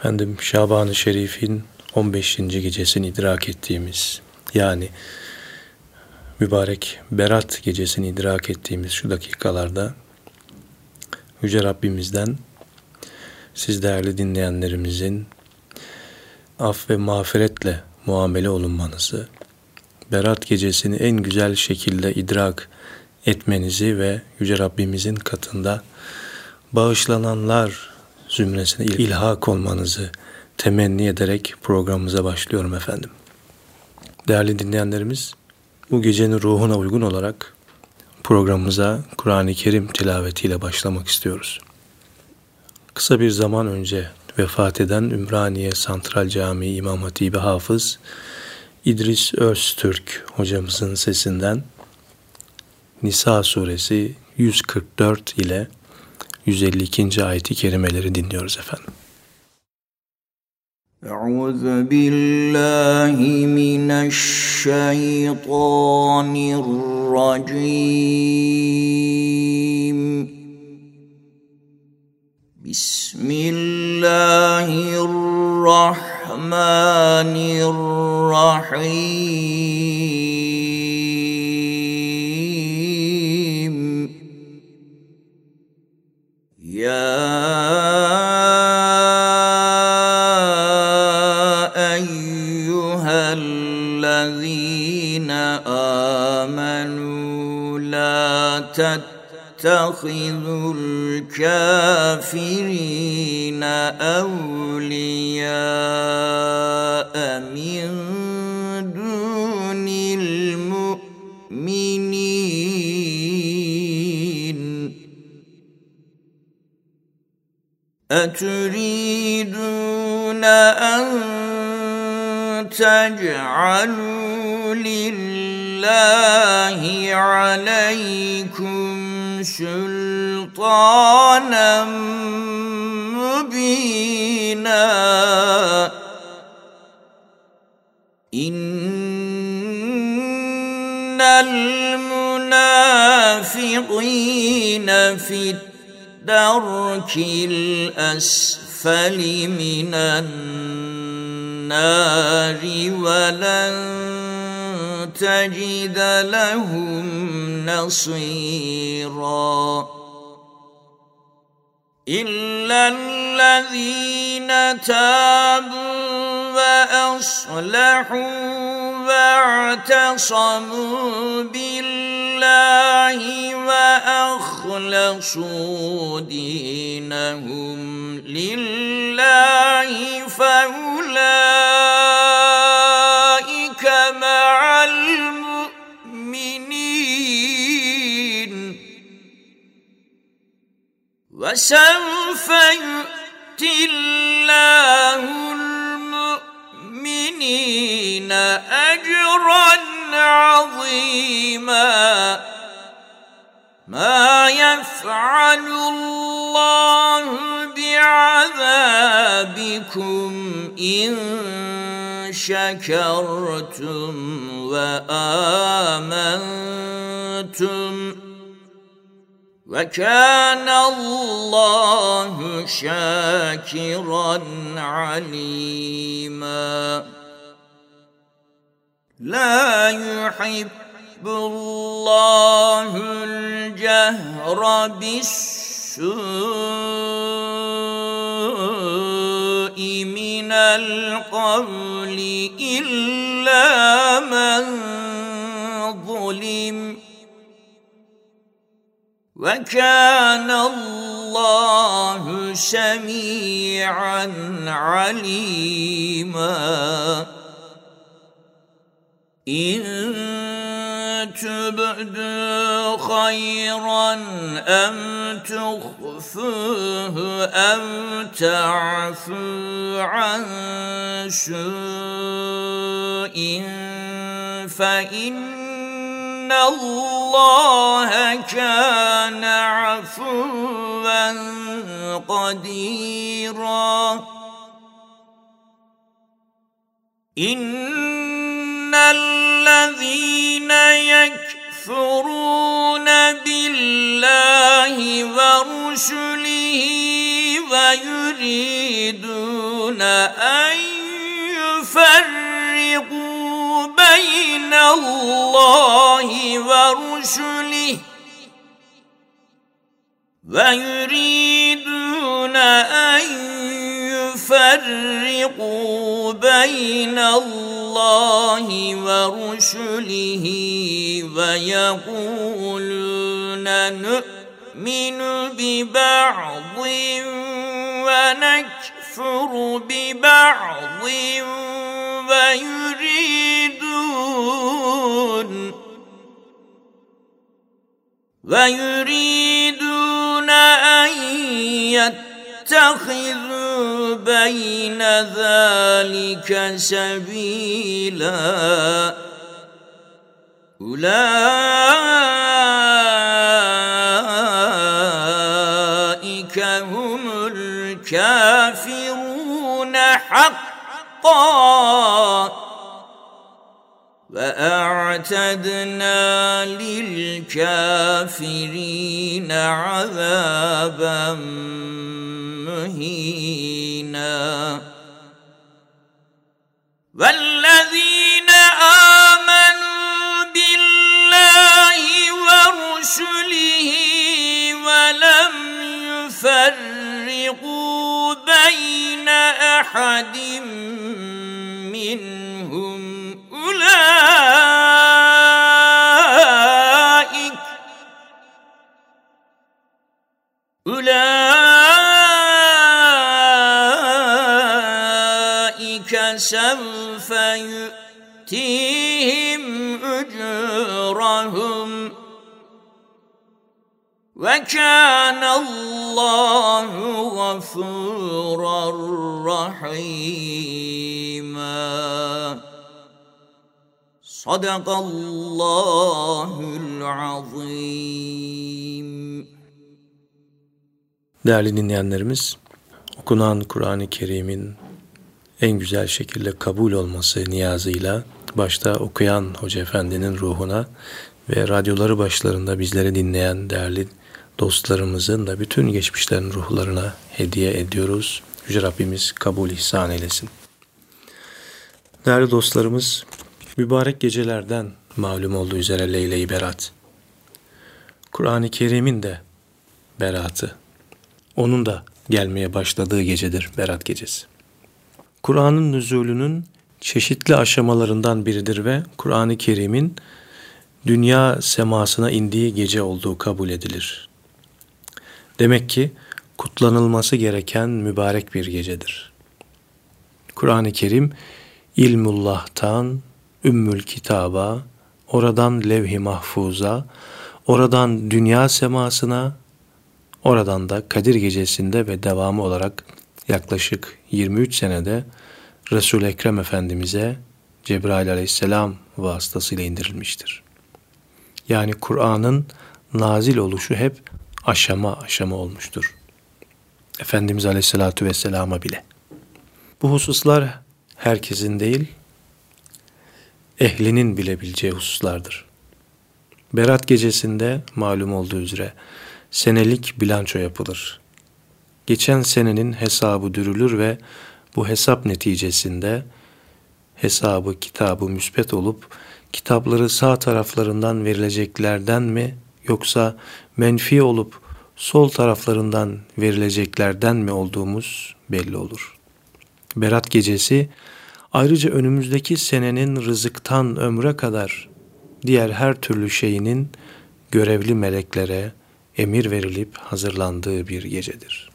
Efendim Şaban-ı Şerif'in 15. gecesini idrak ettiğimiz yani mübarek Berat gecesini idrak ettiğimiz şu dakikalarda Yüce Rabbimizden siz değerli dinleyenlerimizin af ve mağfiretle muamele olunmanızı, Berat gecesini en güzel şekilde idrak etmenizi ve Yüce Rabbimizin katında bağışlananlar zümresine ilhak olmanızı temenni ederek programımıza başlıyorum efendim. Değerli dinleyenlerimiz, bu gecenin ruhuna uygun olarak programımıza Kur'an-ı Kerim tilavetiyle başlamak istiyoruz. Kısa bir zaman önce vefat eden Ümraniye Santral Camii İmam Hatibi Hafız İdris Öztürk hocamızın sesinden Nisa suresi 144 ile 152. ayeti kerimeleri dinliyoruz efendim. أعوذ بالله من الشيطان الرجيم بسم الله الرحمن الرحيم يا أيها الذين آمنوا لا تتخذوا الكافرين أولياء من دون المؤمنين أتريدون أن تجعلوا لله عليكم سلطانا مبينا؟ إن المنافقين في الدرك الأسفل من النار ولن تجد لهم نصيرا إلا الذين تابوا وأصلحوا واعتصموا بالله وأخلصوا دينهم لله فأولئك وسوف يؤتي الله المؤمنين أجرا عظيما. ما يفعل الله بعذابكم إن شكرتم وآمنتم. وكان الله شاكرا عليما. لا يحب الله الجهر بالسوء من القول إلا من ظلم. وكان الله سميعا عليما. إن تبدوا خيرا أم تخفوه أو تعفوا عن سوء فإن الله كان عفوا قديرا. إن الذين يكفرون بالله ورسله ويريدون أن يفرقوا بين الله ورسله ويريدون أن يفرقوا بين الله ورسله ويقولون نؤمن ببعض ونكفر ببعض ويريدون ويريدون أن يتخذوا بين ذلك سبيلا. أولئك هم الكافرون حقا. واعتدنا للكافرين عذابا مهينا. والذين آمنوا بالله ورسله ولم يفرقوا بين أحد منهم أولئك أولئك سوف يؤتيهم أجورهم وكان الله غفورا رحيما Sadakallahul azim. Değerli dinleyenlerimiz, okunan Kur'an-ı Kerim'in en güzel şekilde kabul olması niyazıyla başta okuyan Hoca Efendi'nin ruhuna ve radyoları başlarında bizleri dinleyen değerli dostlarımızın da bütün geçmişlerin ruhlarına hediye ediyoruz. Yüce Rabbimiz kabul ihsan eylesin. Değerli dostlarımız, mübarek gecelerden malum olduğu üzere Leyle-i Berat. Kur'an-ı Kerim'in de beratı. Onun da gelmeye başladığı gecedir Berat gecesi. Kur'an'ın nüzulünün çeşitli aşamalarından biridir ve Kur'an-ı Kerim'in dünya semasına indiği gece olduğu kabul edilir. Demek ki kutlanılması gereken mübarek bir gecedir. Kur'an-ı Kerim ilmullah'tan Ümmül Kitaba, oradan levh-i mahfuza, oradan dünya semasına, oradan da Kadir Gecesi'nde ve devamı olarak yaklaşık 23 senede Resul-i Ekrem Efendimiz'e Cebrail aleyhisselam vasıtasıyla indirilmiştir. Yani Kur'an'ın nazil oluşu hep aşama aşama olmuştur. Efendimiz aleyhissalatu vesselama bile. Bu hususlar herkesin değil, ehlinin bilebileceği hususlardır. Berat gecesinde malum olduğu üzere senelik bilanço yapılır. Geçen senenin hesabı dürülür ve bu hesap neticesinde hesabı kitabı müspet olup kitapları sağ taraflarından verileceklerden mi yoksa menfi olup sol taraflarından verileceklerden mi olduğumuz belli olur. Berat gecesi Ayrıca önümüzdeki senenin rızıktan ömre kadar diğer her türlü şeyinin görevli meleklere emir verilip hazırlandığı bir gecedir.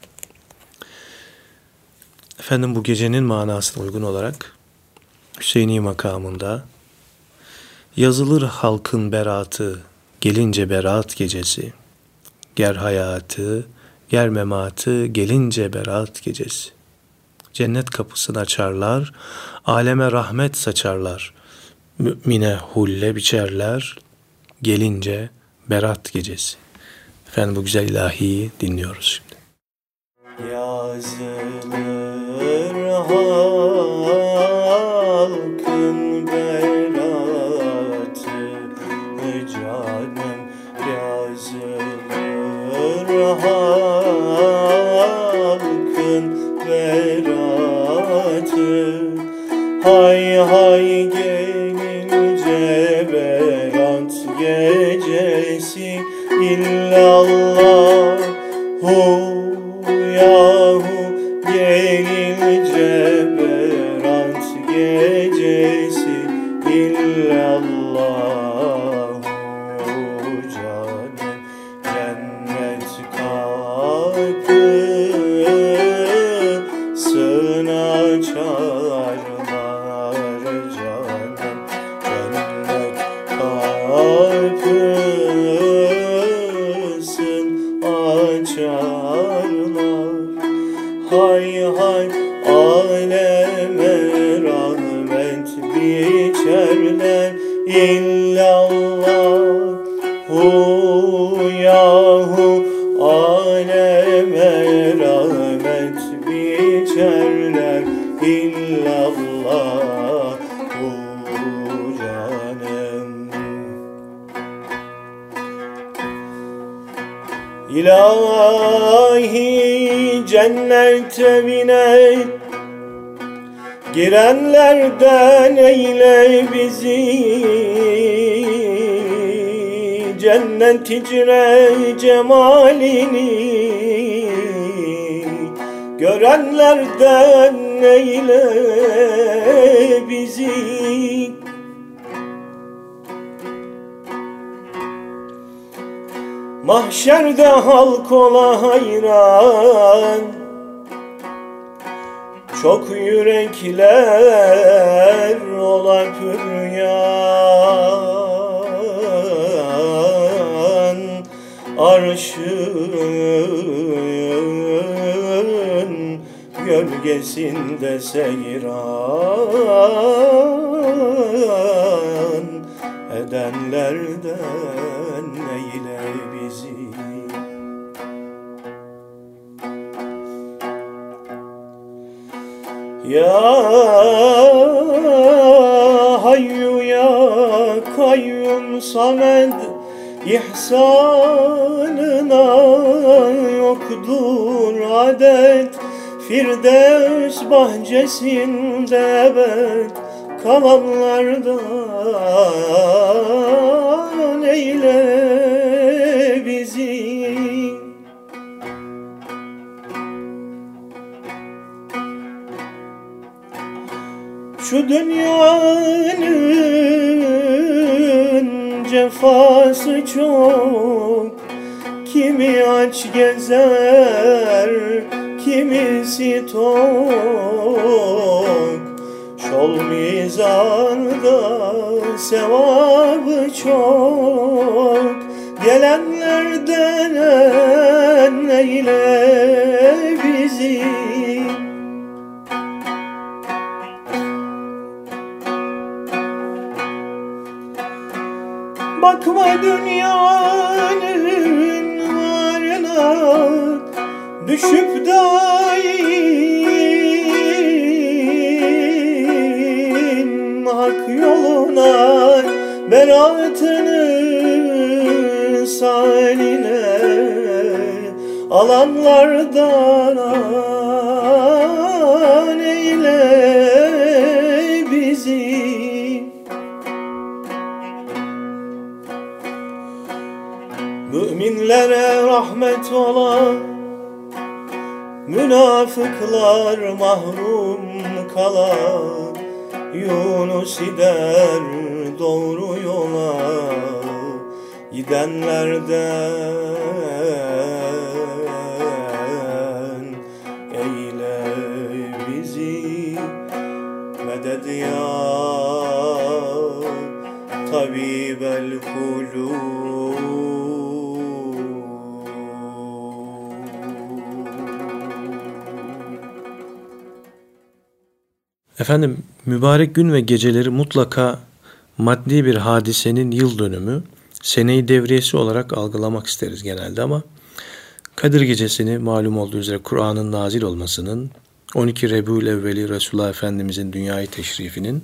Efendim bu gecenin manasına uygun olarak Hüseyini makamında yazılır halkın beratı gelince berat gecesi ger hayatı ger mematı gelince berat gecesi cennet kapısını açarlar, aleme rahmet saçarlar, mümine hulle biçerler, gelince berat gecesi. Efendim bu güzel ilahiyi dinliyoruz şimdi. Yazılır halkın Hay hay gelince berat gecesi illallahu illallahu yahu aleme rahmet biçerler. İllallahu canım. İlahi cennete biner Girenlerden eyle bizi. Cennet icre cemalini. Görenlerden eyle bizi. Mahşerde halk ola hayran Çok yürekler ola püryan Arşın gölgesinde seyran edenlerden Ya Hayyu ya Kayyum Samed İhsanına yoktur adet. Firdevs bahçesinde ebed kalanlardan eyle dünyanın cefası çok. Kimi aç gezer, kimisi tok. Şol mizanda sevabı çok. Gelenlerden eyle bizi Bakma dünyanın varına Düşüp daim. Hak yoluna Beratını saline Alanlardan eyle Müminlere rahmet ola Münafıklar mahrum kala Yunus gider doğru yola Gidenlerden. Eyle bizi Medet ya tabibel Efendim mübarek gün ve geceleri mutlaka maddi bir hadisenin yıl dönümü, seneyi devriyesi olarak algılamak isteriz genelde ama Kadir Gecesi'ni malum olduğu üzere Kur'an'ın nazil olmasının, 12 Rebül Evveli Resulullah Efendimizin dünyayı teşrifinin,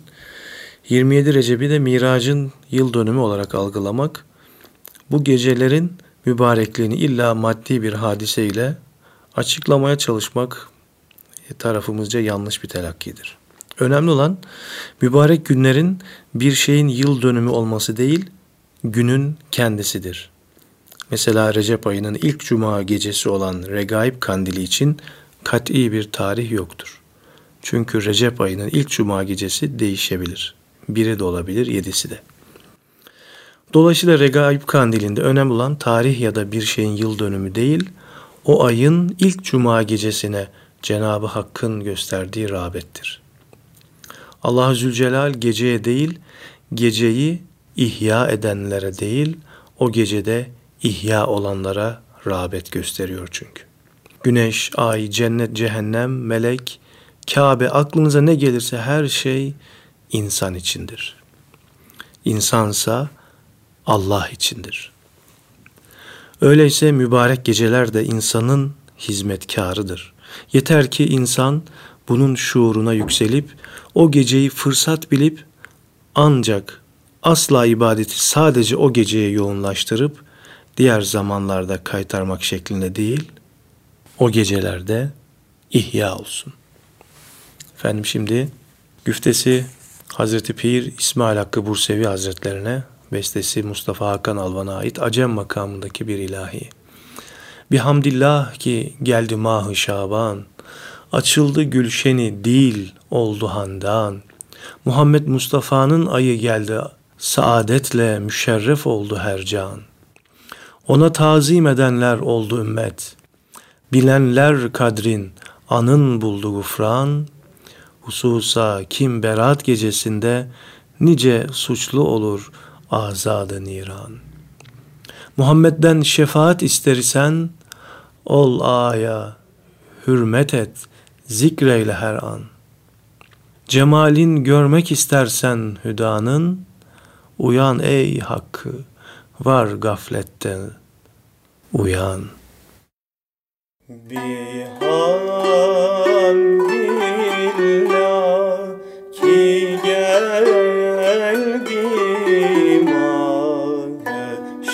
27 Recep'i de Mirac'ın yıl dönümü olarak algılamak, bu gecelerin mübarekliğini illa maddi bir hadiseyle açıklamaya çalışmak tarafımızca yanlış bir telakkidir. Önemli olan mübarek günlerin bir şeyin yıl dönümü olması değil, günün kendisidir. Mesela Recep ayının ilk cuma gecesi olan Regaib kandili için kat'i bir tarih yoktur. Çünkü Recep ayının ilk cuma gecesi değişebilir. Biri de olabilir, yedisi de. Dolayısıyla Regaib kandilinde önemli olan tarih ya da bir şeyin yıl dönümü değil, o ayın ilk cuma gecesine Cenabı Hakk'ın gösterdiği rağbettir. Allah Zülcelal geceye değil, geceyi ihya edenlere değil, o gecede ihya olanlara rağbet gösteriyor çünkü. Güneş, ay, cennet, cehennem, melek, Kabe, aklınıza ne gelirse her şey insan içindir. İnsansa Allah içindir. Öyleyse mübarek geceler de insanın hizmetkarıdır. Yeter ki insan bunun şuuruna yükselip o geceyi fırsat bilip ancak asla ibadeti sadece o geceye yoğunlaştırıp diğer zamanlarda kaytarmak şeklinde değil, o gecelerde ihya olsun. Efendim şimdi güftesi Hazreti Pir İsmail Hakkı Bursevi Hazretlerine bestesi Mustafa Hakan Alvan'a ait Acem makamındaki bir ilahi. Bihamdillah ki geldi mahı Şaban, açıldı gülşeni dil oldu handan. Muhammed Mustafa'nın ayı geldi, saadetle müşerref oldu her can. Ona tazim edenler oldu ümmet. Bilenler kadrin, anın buldu gufran. Hususa kim berat gecesinde nice suçlu olur azadı niran. Muhammed'den şefaat istersen ol aya, hürmet et, zikreyle her an. Cemalin görmek istersen hüdanın, uyan ey hakkı, var gafletten uyan. Bihamdillah ki geldim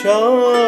Şaban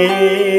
gecesinde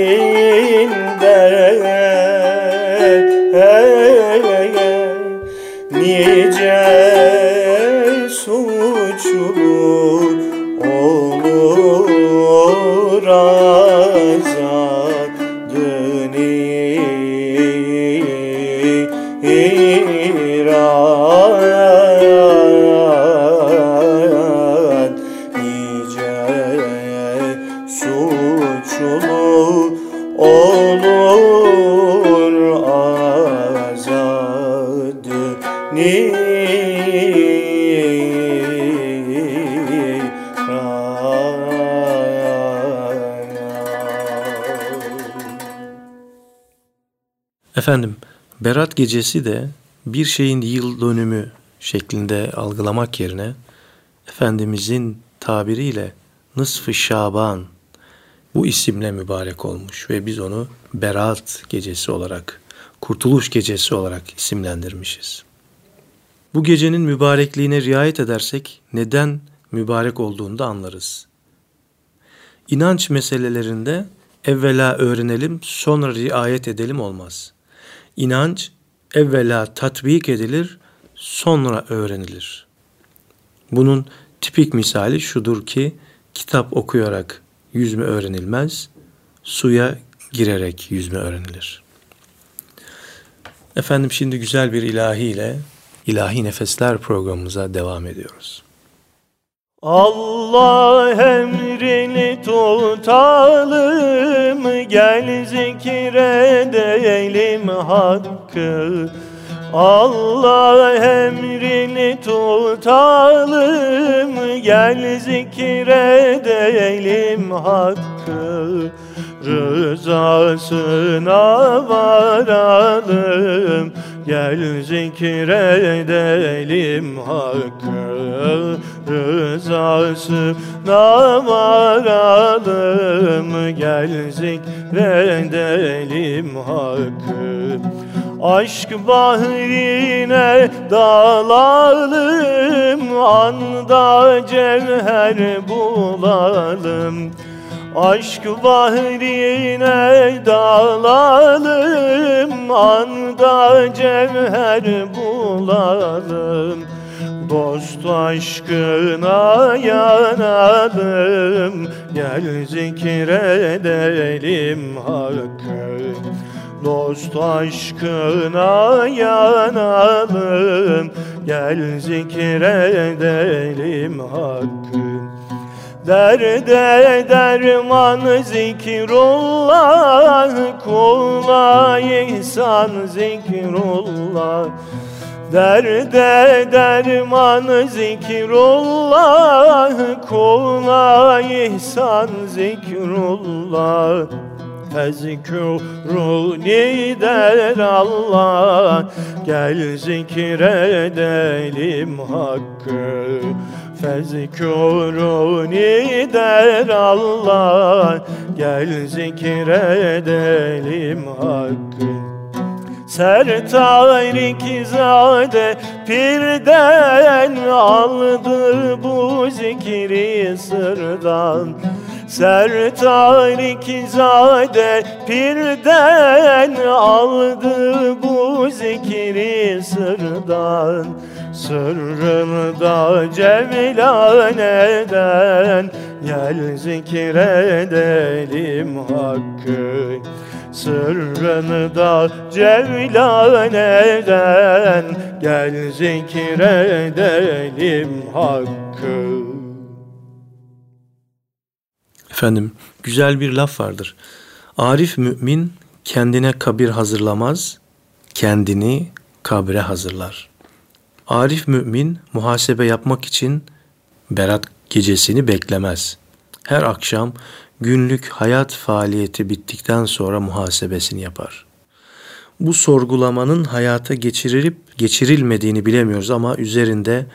Efendim, Berat Gecesi de bir şeyin yıl dönümü şeklinde algılamak yerine Efendimizin tabiriyle Nısfı Şaban bu isimle mübarek olmuş ve biz onu Berat Gecesi olarak, Kurtuluş Gecesi olarak isimlendirmişiz. Bu gecenin mübarekliğine riayet edersek neden mübarek olduğunu da anlarız. İnanç meselelerinde evvela öğrenelim sonra riayet edelim olmaz. İnanç evvela tatbik edilir sonra öğrenilir. Bunun tipik misali şudur ki kitap okuyarak yüzme öğrenilmez, suya girerek yüzme öğrenilir. Efendim şimdi güzel bir ilahi ile İlahi Nefesler programımıza devam ediyoruz. Allah emrini tutalım Gel zikredelim hakkı. Allah emrini tutalım Gel zikredelim hakkı. Rızasına varalım Gel zikredelim hakkı Rızasına varalım Gel zikredelim hakkı. Aşk bahrine dalalım Anda cevher bulalım Aşk bahrine dalalım Anda cevher bulalım. Dost aşkına yanalım Gel zikredelim hakkı. Dost aşkına yanalım Gel zikredelim hakkı Derde derman zikrullah Kula ihsan zikrullah. Derde derman zikrullah Kula ihsan zikrullah. Fezkuruni der Allah Gel zikredelim hakkı Fezkuruni der Allah Gel zikredelim hakkı. Sertarik zade pirden aldı bu zikri sırdan. Sertar ikizade pirden aldı bu zikri sırdan Sırrını da cevlan eden Gel zikredelim hakkı Sırrını da cevlan eden Gel zikredelim hakkı Efendim güzel bir laf vardır. Arif mümin kendine kabir hazırlamaz, kendini kabre hazırlar. Arif mümin muhasebe yapmak için berat gecesini beklemez. Her akşam günlük hayat faaliyeti bittikten sonra muhasebesini yapar. Bu sorgulamanın hayata geçirilip geçirilmediğini bilemiyoruz ama üzerinde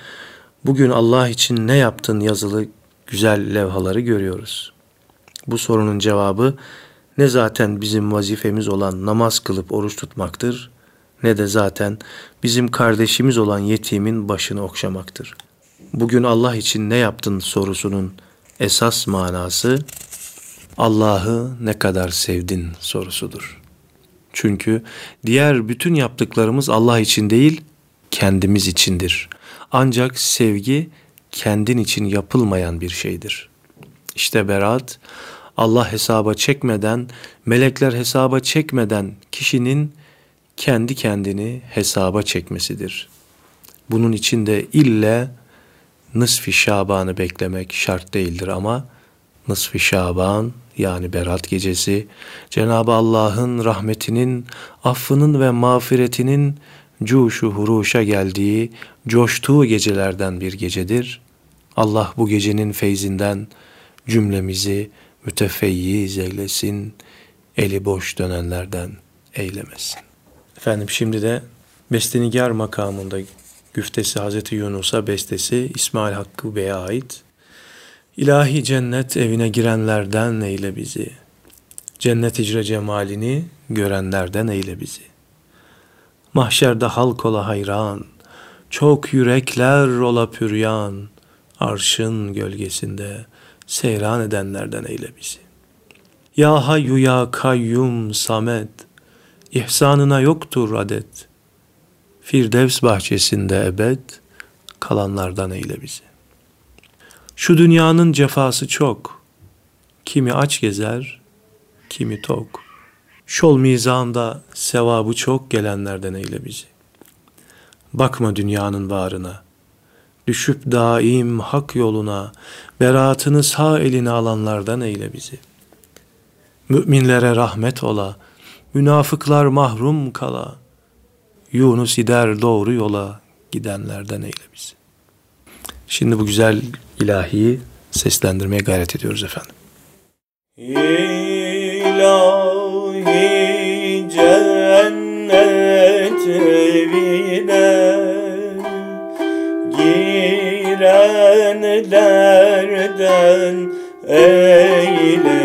bugün Allah için ne yaptın yazılı güzel levhaları görüyoruz. Bu sorunun cevabı ne zaten bizim vazifemiz olan namaz kılıp oruç tutmaktır ne de zaten bizim kardeşimiz olan yetimin başını okşamaktır. Bugün Allah için ne yaptın sorusunun esas manası Allah'ı ne kadar sevdin sorusudur. Çünkü diğer bütün yaptıklarımız Allah için değil, kendimiz içindir. Ancak sevgi kendin için yapılmayan bir şeydir. İşte berat Allah hesaba çekmeden, melekler hesaba çekmeden kişinin kendi kendini hesaba çekmesidir. Bunun için de ille nısfi Şaban'ı beklemek şart değildir ama nısfi Şaban yani Berat gecesi Cenab-ı Allah'ın rahmetinin, affının ve mağfiretinin cuşu huruşa geldiği, coştuğu gecelerden bir gecedir. Allah bu gecenin feyzinden cümlemizi mütefeyyiz eylesin, eli boş dönenlerden eylemesin. Efendim şimdi de bestenigar makamında güftesi Hazreti Yunus'a bestesi İsmail Hakkı Bey'e ait. İlahi cennet evine girenlerden eyle bizi. Cennet icra cemalini görenlerden eyle bizi. Mahşerde halk ola hayran, çok yürekler ola püryan, arşın gölgesinde seyran edenlerden eyle bizi. Ya Hayyu Ya Kayyum Samet, ihsanına yoktur adet. Firdevs bahçesinde ebed, kalanlardan eyle bizi. Şu dünyanın cefası çok, kimi aç gezer, kimi tok. Şol mizanda sevabı çok gelenlerden eyle bizi. Bakma dünyanın varına, düşüp daim hak yoluna, beratını sağ eline alanlardan eyle bizi. Müminlere rahmet ola, münafıklar mahrum kala, Yunus gider doğru yola gidenlerden eyle bizi. Şimdi bu güzel ilahiyi seslendirmeye gayret ediyoruz efendim. İlahi cennet evine girenlerden eyle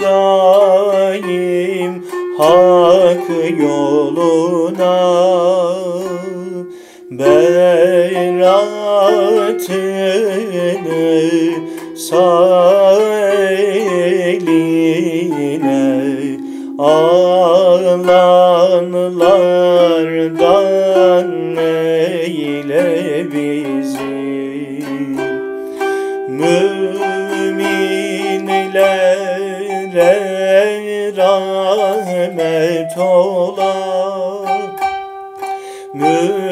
daim hak yoluna. Beratını saeline Ağlanlardan rahmet ola Münafıklar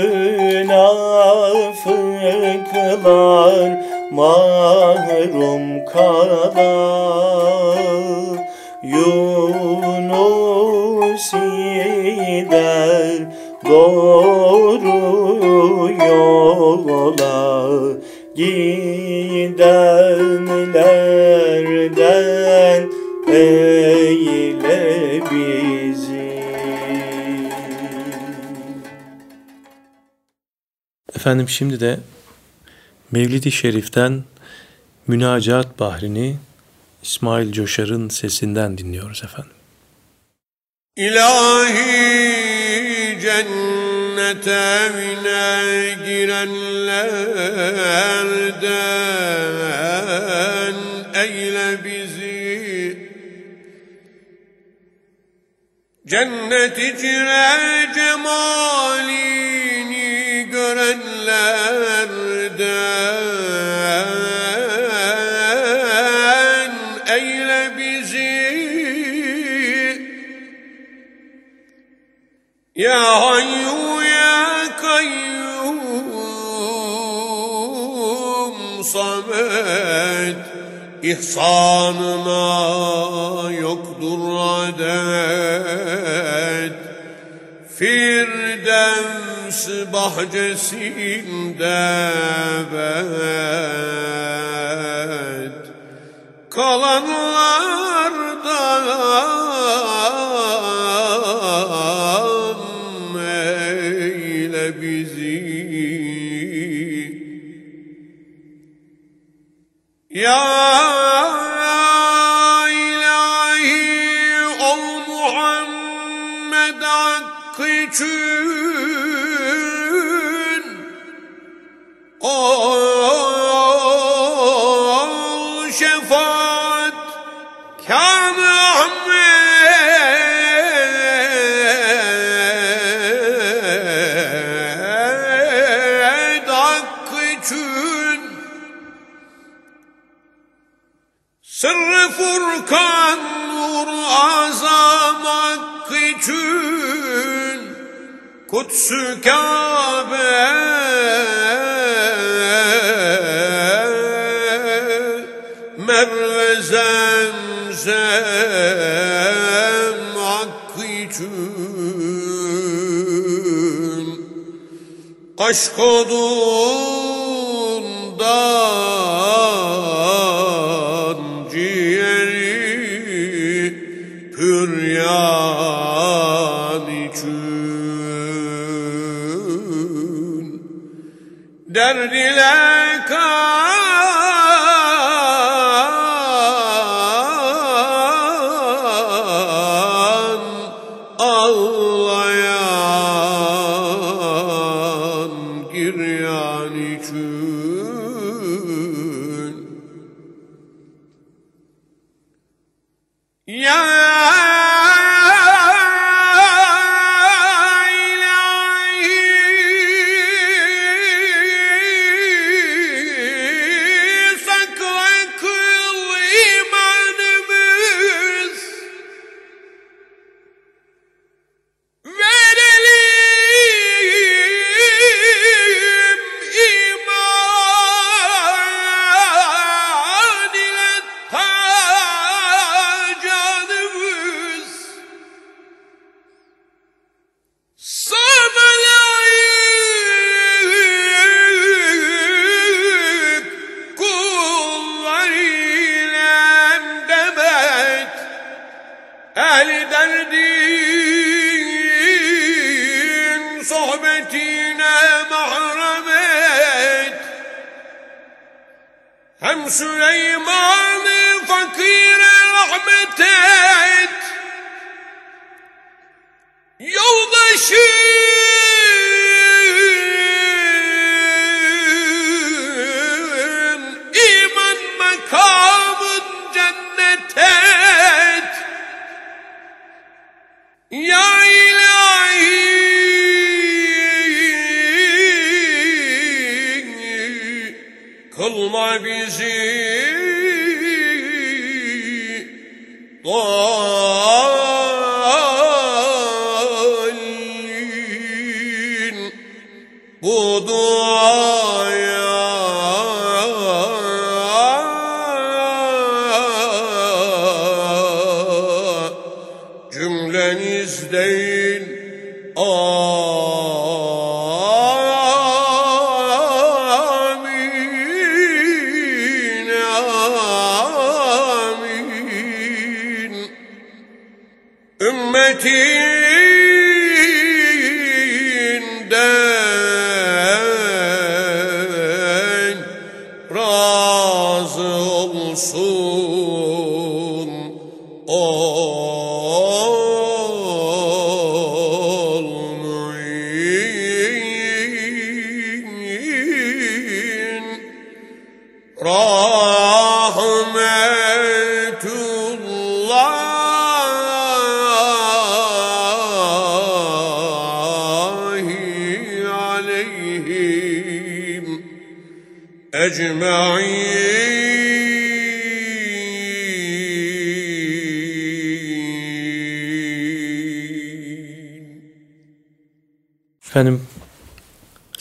mahrum kala Yunus gider doğru yola Gidenlerden Efendim şimdi de Mevlid-i Şerif'ten Münacat Bahrini İsmail Coşar'ın sesinden dinliyoruz efendim. İlahi cennete evine girenlerden eyle bizi Cennet içine cemalini görenlerden eyle bizi. Ya Hayyu Ya Kayyum Samet İhsanına yoktur adet. Firdevs bahçesinde bet Kalanlardan eyle bizi. Ya Furkan nur azam hakkı için Kutsu Kabe. Merve Zemzem hakkı için. Kaşkodundan Derd ile kan kılma bizi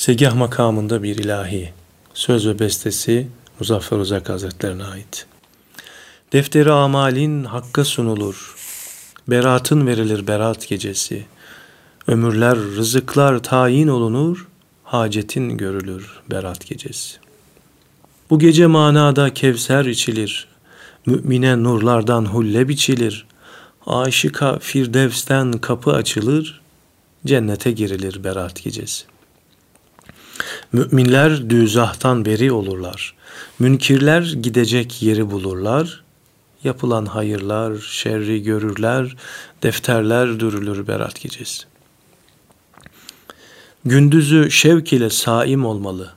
Segah makamında bir ilahi. Söz ve bestesi Muzaffer Uzak Hazretlerine ait. Defteri amalin hakka sunulur. Beratın verilir berat gecesi. Ömürler, rızıklar tayin olunur. Hacetin görülür berat gecesi. Bu gece manada kevser içilir. Mümine nurlardan hulle biçilir. Aşıka firdevsten kapı açılır. Cennete girilir berat gecesi. Müminler düzahtan beri olurlar. Münkirler gidecek yeri bulurlar. Yapılan hayırlar, şerri görürler. Defterler dürülür berat gecesi. Gündüzü şevk ile saim olmalı.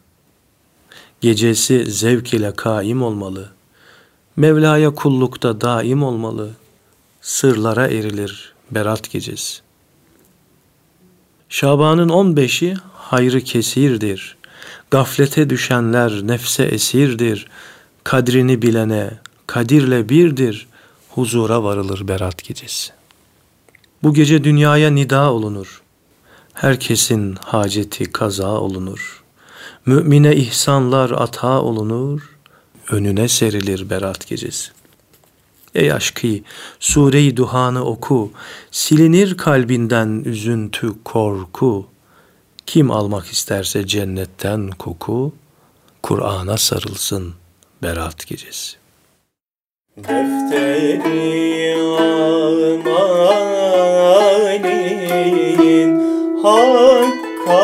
Gecesi zevk ile kaim olmalı. Mevla'ya kullukta daim olmalı. Sırlara erilir berat gecesi. Şaban'ın 15'i hayrı kesirdir. Gaflete düşenler nefse esirdir. Kadrini bilene kadirle birdir. Huzura varılır berat gecesi. Bu gece dünyaya nida olunur. Herkesin haceti kaza olunur. Mümine ihsanlar ata olunur. Önüne serilir berat gecesi. Ey aşkı, sure-i duhanı oku, silinir kalbinden üzüntü, korku. Kim almak isterse cennetten koku, Kur'an'a sarılsın berat gecesi. Defteri amalin hakka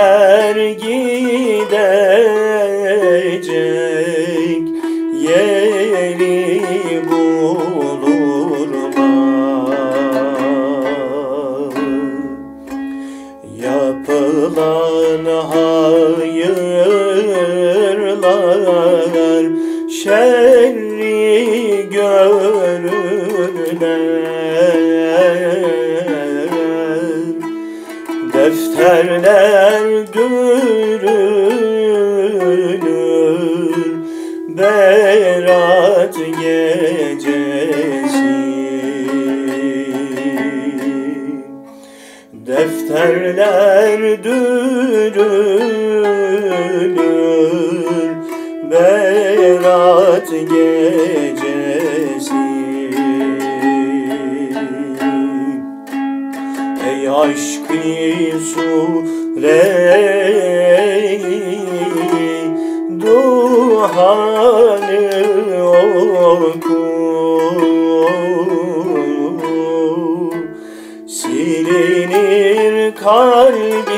Münkirler gidecek yeri bulurlar Yapılan hayırlar Defterler dürülür Berat gecesi. Defterler dürülür Berat gecesi aşkı sureyi duhanı oku Silinir kalbinden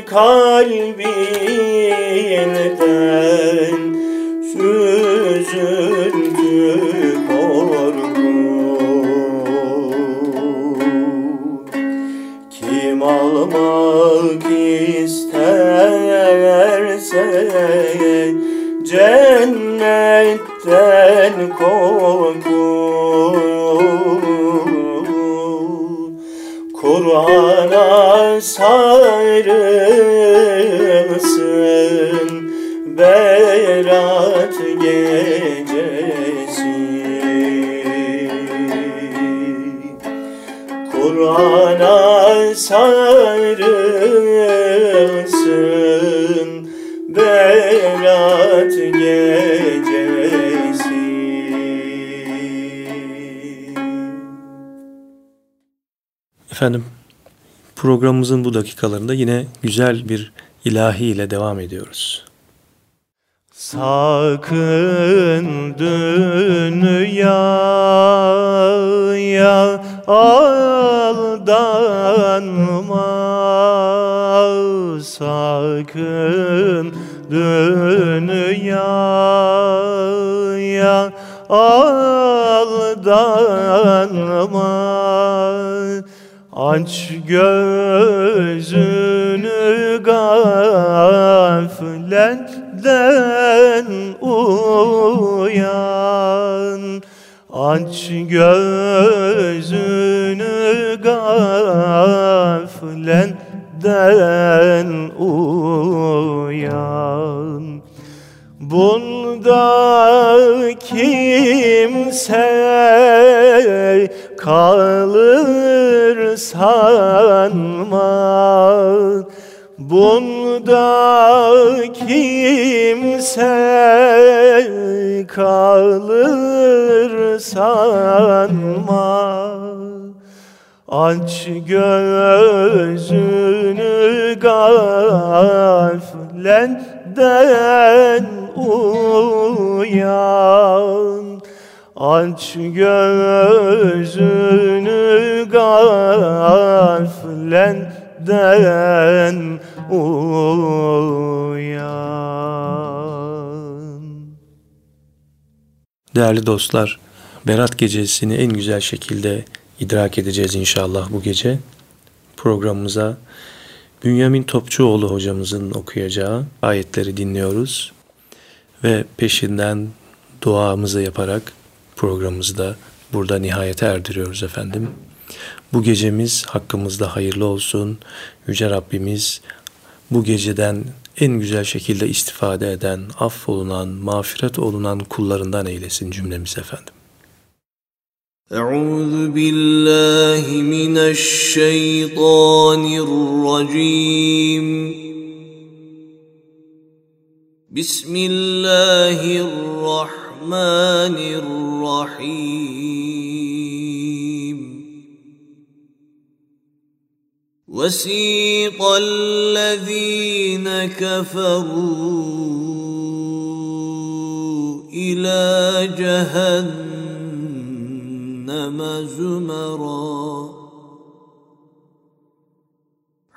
kalbinden Süzüntü korku Kim almak isterse Cennetten koku Kur'an'a sarılsın Berat gecesi. Kur'an'a sarılsın Berat gecesi. Efendim programımızın bu dakikalarında yine güzel bir ilahi ile devam ediyoruz. Sakın dünyaya aldanma Sakın dünyaya aldanma Aç gözünü gafletten uyan. Aç gözünü gafletten uyan. Bunda kimse kalır sanma Bunda kimse kalır sanma Aç gözünü gafletten uyan Aç gözünü gafletten uyan Değerli dostlar, Berat Gecesi'ni en güzel şekilde idrak edeceğiz inşallah bu gece. Programımıza Bünyamin Topçuoğlu hocamızın okuyacağı ayetleri dinliyoruz ve peşinden duamızı yaparak programımızı da burada nihayete erdiriyoruz efendim. Bu gecemiz hakkımızda hayırlı olsun. Yüce Rabbimiz bu geceden en güzel şekilde istifade eden, affolunan, mağfiret olunan kullarından eylesin cümlemiz efendim. أعوذ بالله من الشيطان الرجيم بسم الله الرحمن الرحيم. وسيق الذين كفروا إلى جهنم زمرا.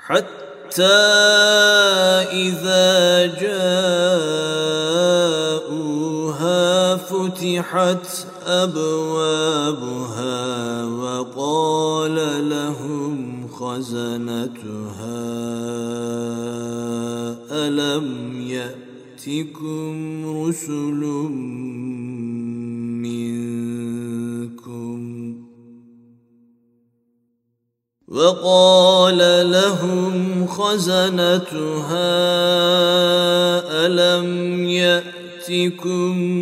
حتى إذا جاءوها فتحت أبوابها وقال لهم خزنتها ألم يأتكم رسل منكم؟ وقال لهم خزنتها ألم يأتكم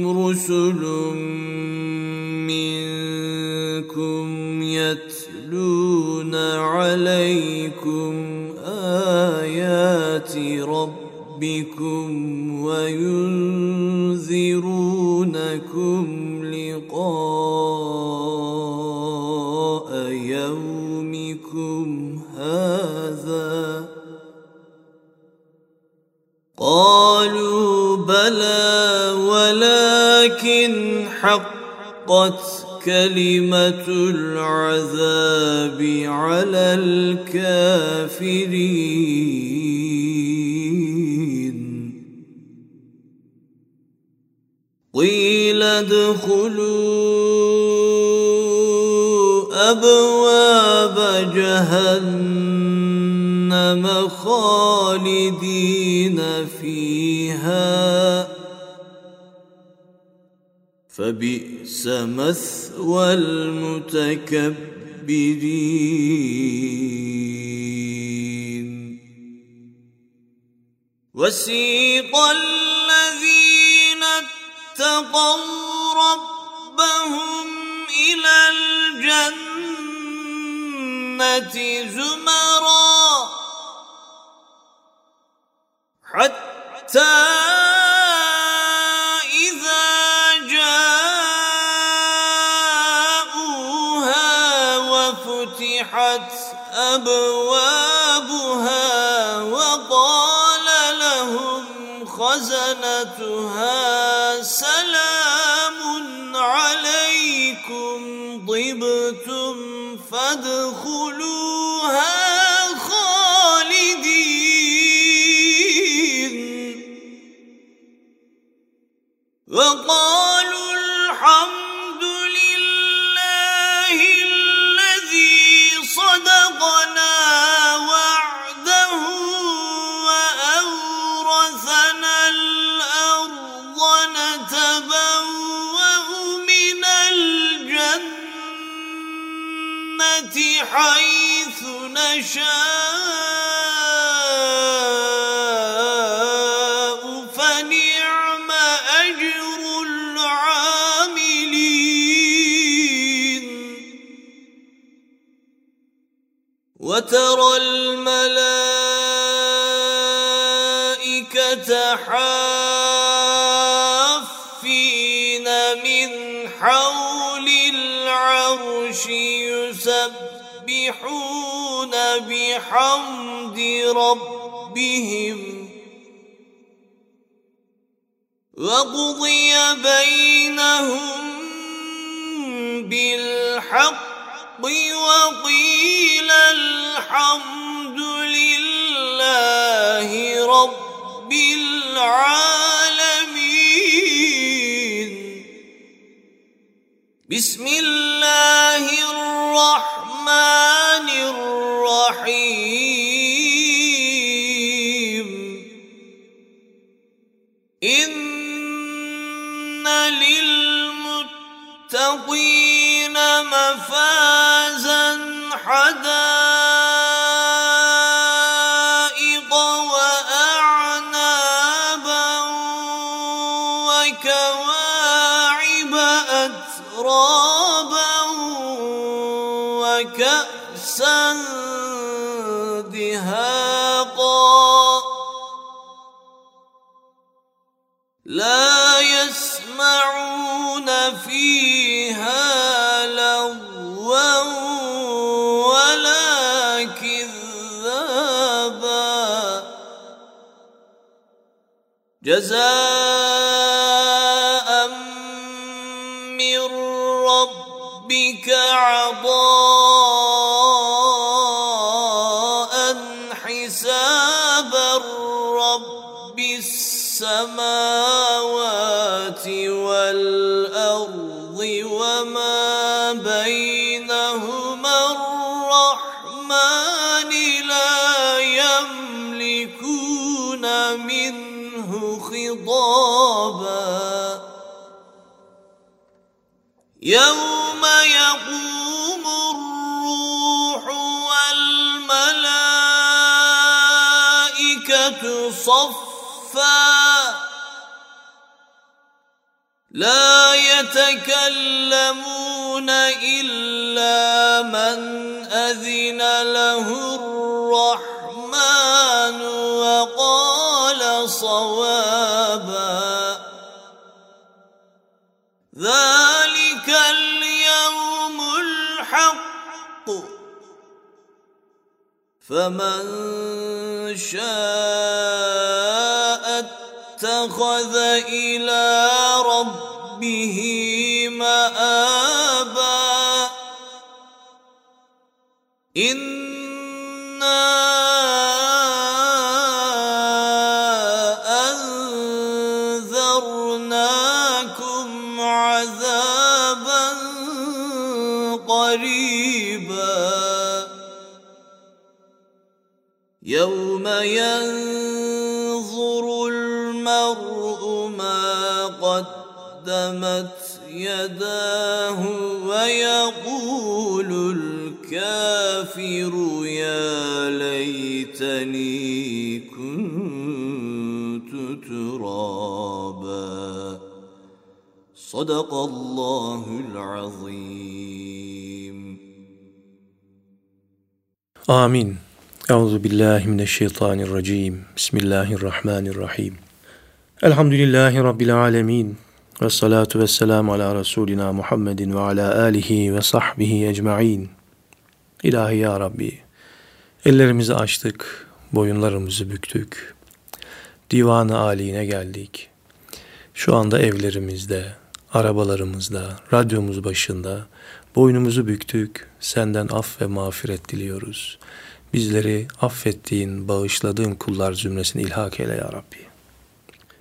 رسل منكم يتلون عليكم آيات ربكم وينذرونكم حقت كلمة العذاب على الكافرين. قيل ادخلوا أبواب جهنم خالدين فيها. فبئس مثوى المتكبرين. وسيق الذين اتقوا ربهم إلى الجنة زمرا وفتحت أبوابها وقال لهم خزنتها سلام عليكم طبتم فادخلوها يسبحون بحمد ربهم. وقضي بينهم بالحق وقيل جزاء صفا لا يتكلمون إلا من أذن له الرحمن وقال صوابا فمن شاء اتخذ إلى قدمت يداه ويقول الكافر يا ليتني كنت ترابا. صدق الله العظيم. آمين. أعوذ بالله من الشيطان الرجيم. بسم الله الرحمن الرحيم. الحمد لله رب العالمين. Ve salatu ve selamu ala Resulina Muhammedin ve ala alihi ve sahbihi ecmain. İlahi ya Rabbi, ellerimizi açtık, boyunlarımızı büktük. Divan-ı âline geldik. Şu anda evlerimizde, arabalarımızda, radyomuz başında boynumuzu büktük. Senden af ve mağfiret diliyoruz. Bizleri affettiğin, bağışladığın kullar zümresine ilhak eyle ya Rabbi.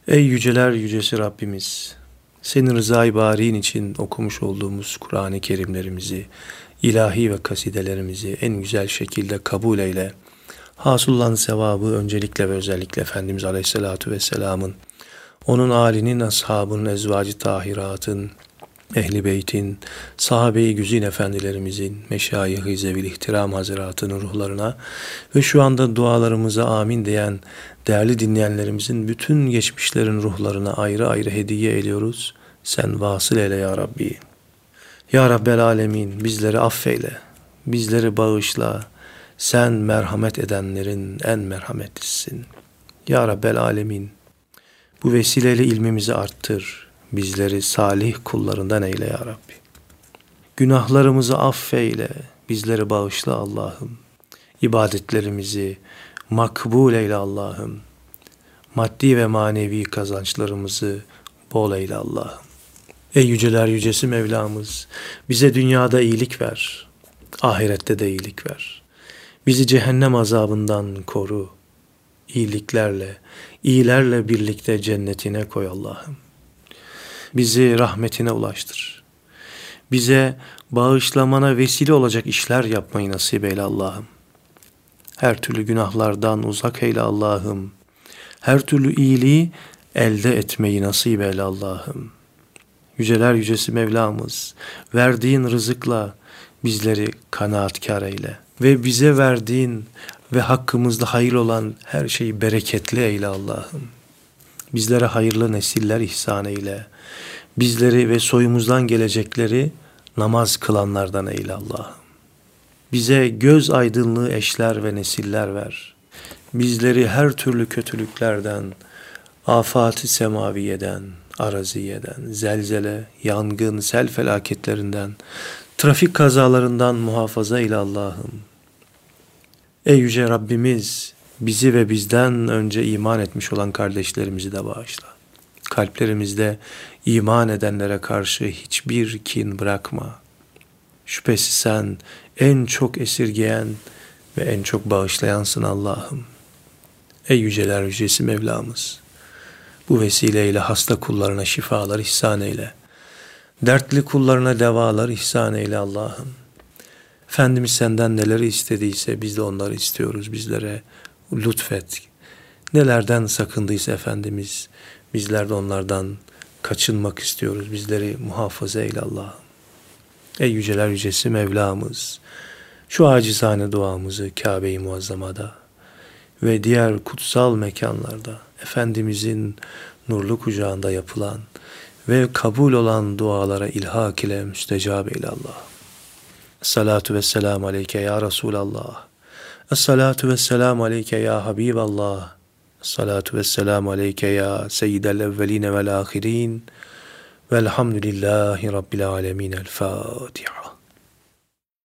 Ey yüceler yücesi Rabbimiz, senin rızayı bariin için okumuş olduğumuz Kur'an-ı Kerimlerimizi, ilahi ve kasidelerimizi en güzel şekilde kabul eyle. Hasıllan sevabı öncelikle ve özellikle Efendimiz Aleyhisselatü Vesselam'ın, onun âlinin, ashabının, ezvacı tahiratın, ehli beytin, sahabe-i güzin efendilerimizin, meşayih-i zevil ihtiram haziratının ruhlarına ve şu anda dualarımıza amin diyen değerli dinleyenlerimizin bütün geçmişlerin ruhlarına ayrı ayrı hediye ediyoruz. Sen vasıl eyle ya Rabbi. Ya Rabbel Alemin bizleri affeyle, bizleri bağışla. Sen merhamet edenlerin en merhametlisisin. Ya Rabbel Alemin bu vesileyle ilmimizi arttır. Bizleri salih kullarından eyle ya Rabbi. Günahlarımızı affeyle. Bizleri bağışla Allah'ım. İbadetlerimizi makbul eyle Allah'ım. Maddi ve manevi kazançlarımızı bol eyle Allah'ım. Ey yüceler yücesi Mevlamız, bize dünyada iyilik ver, ahirette de iyilik ver. Bizi cehennem azabından koru, iyiliklerle, iyilerle birlikte cennetine koy Allah'ım. Bizi rahmetine ulaştır. Bize bağışlamana vesile olacak işler yapmayı nasip eyle Allah'ım. Her türlü günahlardan uzak eyle Allah'ım. Her türlü iyiliği elde etmeyi nasip eyle Allah'ım. Yüceler yücesi Mevlamız, verdiğin rızıkla bizleri kanaatkar eyle. Ve bize verdiğin ve hakkımızda hayır olan her şeyi bereketli eyle Allah'ım. Bizlere hayırlı nesiller ihsan eyle. Bizleri ve soyumuzdan gelecekleri namaz kılanlardan eyle Allah'ım. Bize göz aydınlığı eşler ve nesiller ver. Bizleri her türlü kötülüklerden, afati semaviyeden, araziyeden, zelzele, yangın, sel felaketlerinden, trafik kazalarından muhafaza ile Allah'ım. Ey yüce Rabbimiz, bizi ve bizden önce iman etmiş olan kardeşlerimizi de bağışla. Kalplerimizde iman edenlere karşı hiçbir kin bırakma. Şüphesiz sen en çok esirgeyen ve en çok bağışlayansın Allah'ım. Ey yüceler yücesi Mevlamız. Bu vesileyle hasta kullarına şifalar ihsan eyle. Dertli kullarına devalar ihsan eyle Allah'ım. Efendimiz senden neleri istediyse biz de onları istiyoruz bizlere. Lütfet. Nelerden sakındıysa Efendimiz bizler de onlardan kaçınmak istiyoruz. Bizleri muhafaza eyle Allah'ım. Ey yüceler yücesi Mevlamız. Şu acizane duamızı Kabe-i Muazzama'da ve diğer kutsal mekanlarda Efendimizin nurlu kucağında yapılan ve kabul olan dualara ilhak ile müstecab eyle Allah. Salatu ve selamu aleyke ya Resulallah. Esselatu ve selamu aleyke ya Habiballah. Esselatu ve selamu aleyke ya Seyyidel evveline vel ahirin. Velhamdülillahi Rabbil alemin. El Fatiha.